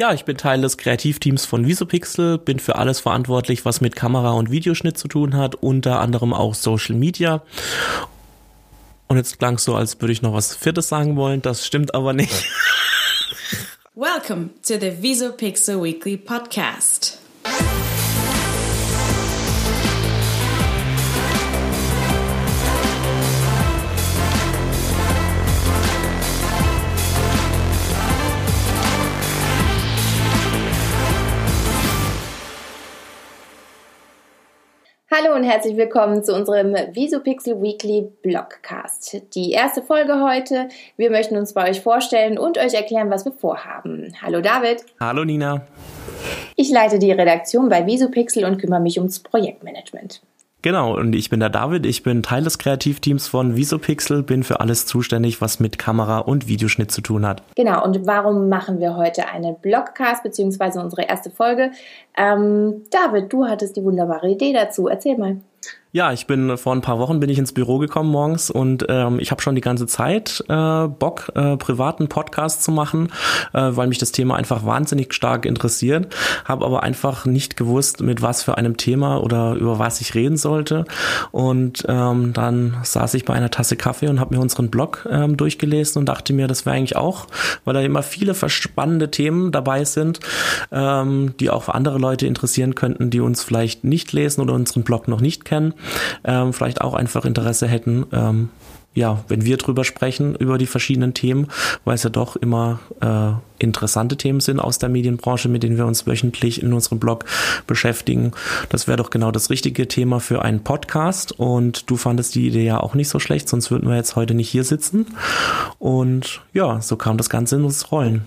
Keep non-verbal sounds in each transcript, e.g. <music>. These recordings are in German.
Ja, ich bin Teil des Kreativteams von Visopixel, bin für alles verantwortlich, was mit Kamera und Videoschnitt zu tun hat, unter anderem auch Social Media. Und jetzt klang es so, als würde ich noch was Viertes sagen wollen. Das stimmt aber nicht. <laughs> Welcome to the Visopixel Weekly Podcast. Hallo und herzlich willkommen zu unserem Visupixel Weekly Blogcast. Die erste Folge heute. Wir möchten uns bei euch vorstellen und euch erklären, was wir vorhaben. Hallo David. Hallo Nina. Ich leite die Redaktion bei Visupixel und kümmere mich ums Projektmanagement. Genau, und ich bin der David, ich bin Teil des Kreativteams von Visopixel, bin für alles zuständig, was mit Kamera und Videoschnitt zu tun hat. Genau, und warum machen wir heute einen Blogcast, beziehungsweise unsere erste Folge? Ähm, David, du hattest die wunderbare Idee dazu. Erzähl mal. Ja, ich bin vor ein paar Wochen bin ich ins Büro gekommen morgens und ähm, ich habe schon die ganze Zeit äh, Bock, äh, privaten Podcast zu machen, äh, weil mich das Thema einfach wahnsinnig stark interessiert. Habe aber einfach nicht gewusst, mit was für einem Thema oder über was ich reden sollte. Und ähm, dann saß ich bei einer Tasse Kaffee und habe mir unseren Blog ähm, durchgelesen und dachte mir, das wäre eigentlich auch, weil da immer viele spannende Themen dabei sind, ähm, die auch andere Leute interessieren könnten, die uns vielleicht nicht lesen oder unseren Blog noch nicht kennen ähm, vielleicht auch einfach Interesse hätten, ähm, ja, wenn wir drüber sprechen, über die verschiedenen Themen, weil es ja doch immer äh, interessante Themen sind aus der Medienbranche, mit denen wir uns wöchentlich in unserem Blog beschäftigen. Das wäre doch genau das richtige Thema für einen Podcast. Und du fandest die Idee ja auch nicht so schlecht, sonst würden wir jetzt heute nicht hier sitzen. Und ja, so kam das Ganze in uns Rollen.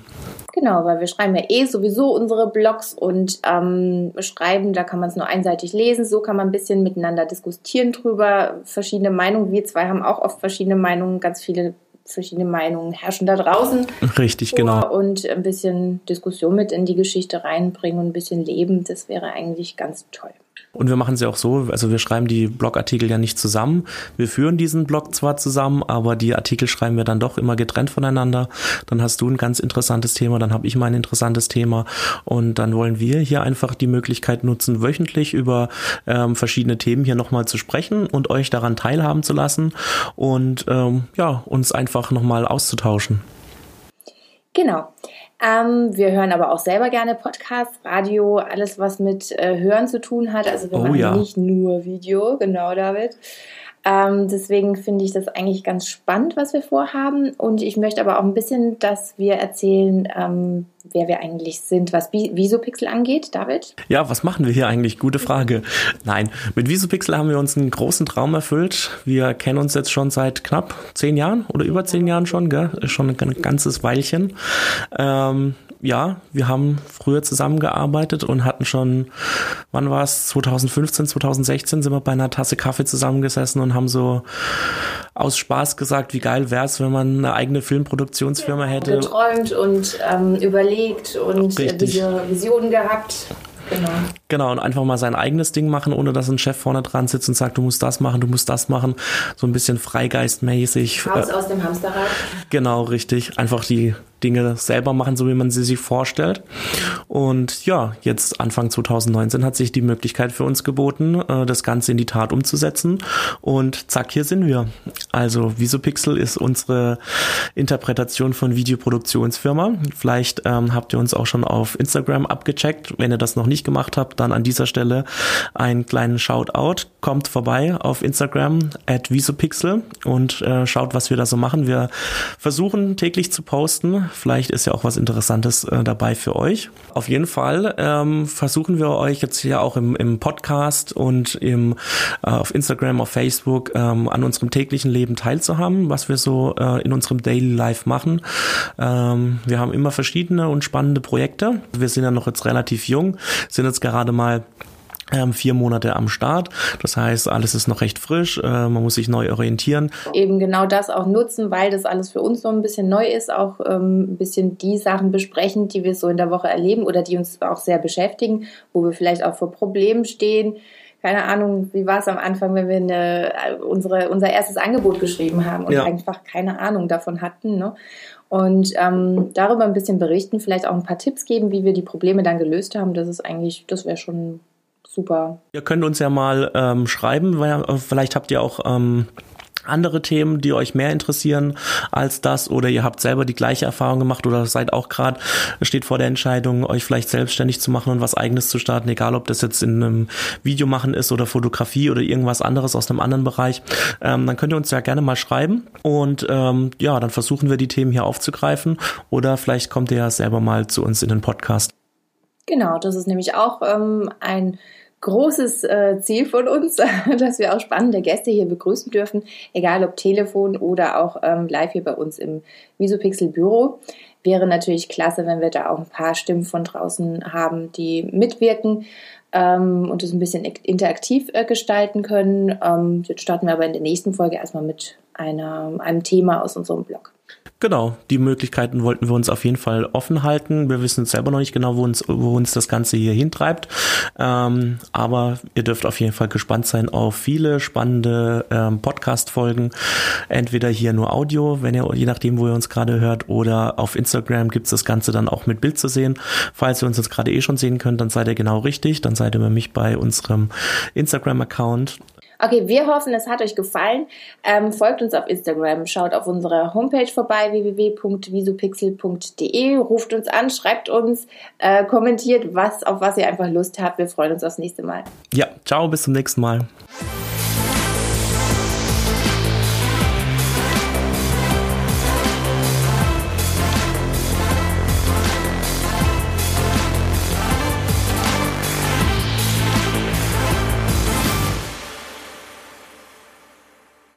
Genau, weil wir schreiben ja eh sowieso unsere Blogs und ähm, schreiben, da kann man es nur einseitig lesen. So kann man ein bisschen miteinander diskutieren drüber, verschiedene Meinungen. Wir zwei haben auch oft verschiedene Meinungen, ganz viele verschiedene Meinungen herrschen da draußen. Richtig, vor. genau. Und ein bisschen Diskussion mit in die Geschichte reinbringen und ein bisschen Leben, das wäre eigentlich ganz toll. Und wir machen sie auch so, also wir schreiben die Blogartikel ja nicht zusammen. Wir führen diesen Blog zwar zusammen, aber die Artikel schreiben wir dann doch immer getrennt voneinander. Dann hast du ein ganz interessantes Thema, dann habe ich mal ein interessantes Thema. Und dann wollen wir hier einfach die Möglichkeit nutzen, wöchentlich über ähm, verschiedene Themen hier nochmal zu sprechen und euch daran teilhaben zu lassen und ähm, ja, uns einfach nochmal auszutauschen. Genau. Ähm, wir hören aber auch selber gerne Podcasts, Radio, alles, was mit äh, Hören zu tun hat. Also wir oh, machen ja. nicht nur Video, genau, David. Ähm, deswegen finde ich das eigentlich ganz spannend, was wir vorhaben. Und ich möchte aber auch ein bisschen, dass wir erzählen, ähm, wer wir eigentlich sind, was Visopixel angeht. David? Ja, was machen wir hier eigentlich? Gute Frage. Nein, mit Visopixel haben wir uns einen großen Traum erfüllt. Wir kennen uns jetzt schon seit knapp zehn Jahren oder über zehn Jahren schon, gell? Schon ein ganzes Weilchen. Ähm, ja, wir haben früher zusammengearbeitet und hatten schon, wann war es, 2015, 2016 sind wir bei einer Tasse Kaffee zusammengesessen und haben so aus Spaß gesagt, wie geil wäre es, wenn man eine eigene Filmproduktionsfirma hätte. Geträumt und ähm, überlegt und Richtig. Visionen gehabt. Genau. Genau, und einfach mal sein eigenes Ding machen, ohne dass ein Chef vorne dran sitzt und sagt, du musst das machen, du musst das machen. So ein bisschen freigeistmäßig. Raus aus dem Hamsterrad. Genau, richtig. Einfach die Dinge selber machen, so wie man sie sich vorstellt. Und ja, jetzt Anfang 2019 hat sich die Möglichkeit für uns geboten, äh, das Ganze in die Tat umzusetzen. Und zack, hier sind wir. Also Visopixel ist unsere Interpretation von Videoproduktionsfirma. Vielleicht ähm, habt ihr uns auch schon auf Instagram abgecheckt. Wenn ihr das noch nicht gemacht habt, dann an dieser Stelle einen kleinen Shoutout. Kommt vorbei auf Instagram at Visopixel und äh, schaut, was wir da so machen. Wir versuchen täglich zu posten, Vielleicht ist ja auch was Interessantes äh, dabei für euch. Auf jeden Fall ähm, versuchen wir euch jetzt hier auch im, im Podcast und im, äh, auf Instagram, auf Facebook ähm, an unserem täglichen Leben teilzuhaben, was wir so äh, in unserem Daily Life machen. Ähm, wir haben immer verschiedene und spannende Projekte. Wir sind ja noch jetzt relativ jung, sind jetzt gerade mal vier Monate am Start. Das heißt, alles ist noch recht frisch, äh, man muss sich neu orientieren. Eben genau das auch nutzen, weil das alles für uns so ein bisschen neu ist, auch ähm, ein bisschen die Sachen besprechen, die wir so in der Woche erleben oder die uns auch sehr beschäftigen, wo wir vielleicht auch vor Problemen stehen. Keine Ahnung, wie war es am Anfang, wenn wir eine, unsere, unser erstes Angebot geschrieben haben und ja. einfach keine Ahnung davon hatten. Ne? und ähm, darüber ein bisschen berichten, vielleicht auch ein paar Tipps geben, wie wir die Probleme dann gelöst haben. Das ist eigentlich, das wäre schon super. Ihr könnt uns ja mal ähm, schreiben, weil äh, vielleicht habt ihr auch ähm, andere Themen, die euch mehr interessieren als das oder ihr habt selber die gleiche Erfahrung gemacht oder seid auch gerade, steht vor der Entscheidung, euch vielleicht selbstständig zu machen und was eigenes zu starten, egal ob das jetzt in einem Video machen ist oder Fotografie oder irgendwas anderes aus einem anderen Bereich, ähm, dann könnt ihr uns ja gerne mal schreiben und ähm, ja, dann versuchen wir die Themen hier aufzugreifen oder vielleicht kommt ihr ja selber mal zu uns in den Podcast. Genau, das ist nämlich auch ähm, ein großes äh, Ziel von uns, <laughs> dass wir auch spannende Gäste hier begrüßen dürfen, egal ob Telefon oder auch ähm, live hier bei uns im Visopixel Büro. Wäre natürlich klasse, wenn wir da auch ein paar Stimmen von draußen haben, die mitwirken ähm, und es ein bisschen interaktiv äh, gestalten können. Ähm, jetzt starten wir aber in der nächsten Folge erstmal mit einer, einem Thema aus unserem Blog. Genau, die Möglichkeiten wollten wir uns auf jeden Fall offen halten. Wir wissen selber noch nicht genau, wo uns, wo uns das Ganze hier hintreibt. Ähm, aber ihr dürft auf jeden Fall gespannt sein auf viele spannende ähm, Podcast-Folgen. Entweder hier nur Audio, wenn ihr, je nachdem, wo ihr uns gerade hört, oder auf Instagram gibt's das Ganze dann auch mit Bild zu sehen. Falls ihr uns jetzt gerade eh schon sehen könnt, dann seid ihr genau richtig. Dann seid ihr bei mich bei unserem Instagram-Account Okay, wir hoffen, es hat euch gefallen. Ähm, folgt uns auf Instagram, schaut auf unsere Homepage vorbei, www.visupixel.de, ruft uns an, schreibt uns, äh, kommentiert, was, auf was ihr einfach Lust habt. Wir freuen uns aufs nächste Mal. Ja, ciao, bis zum nächsten Mal.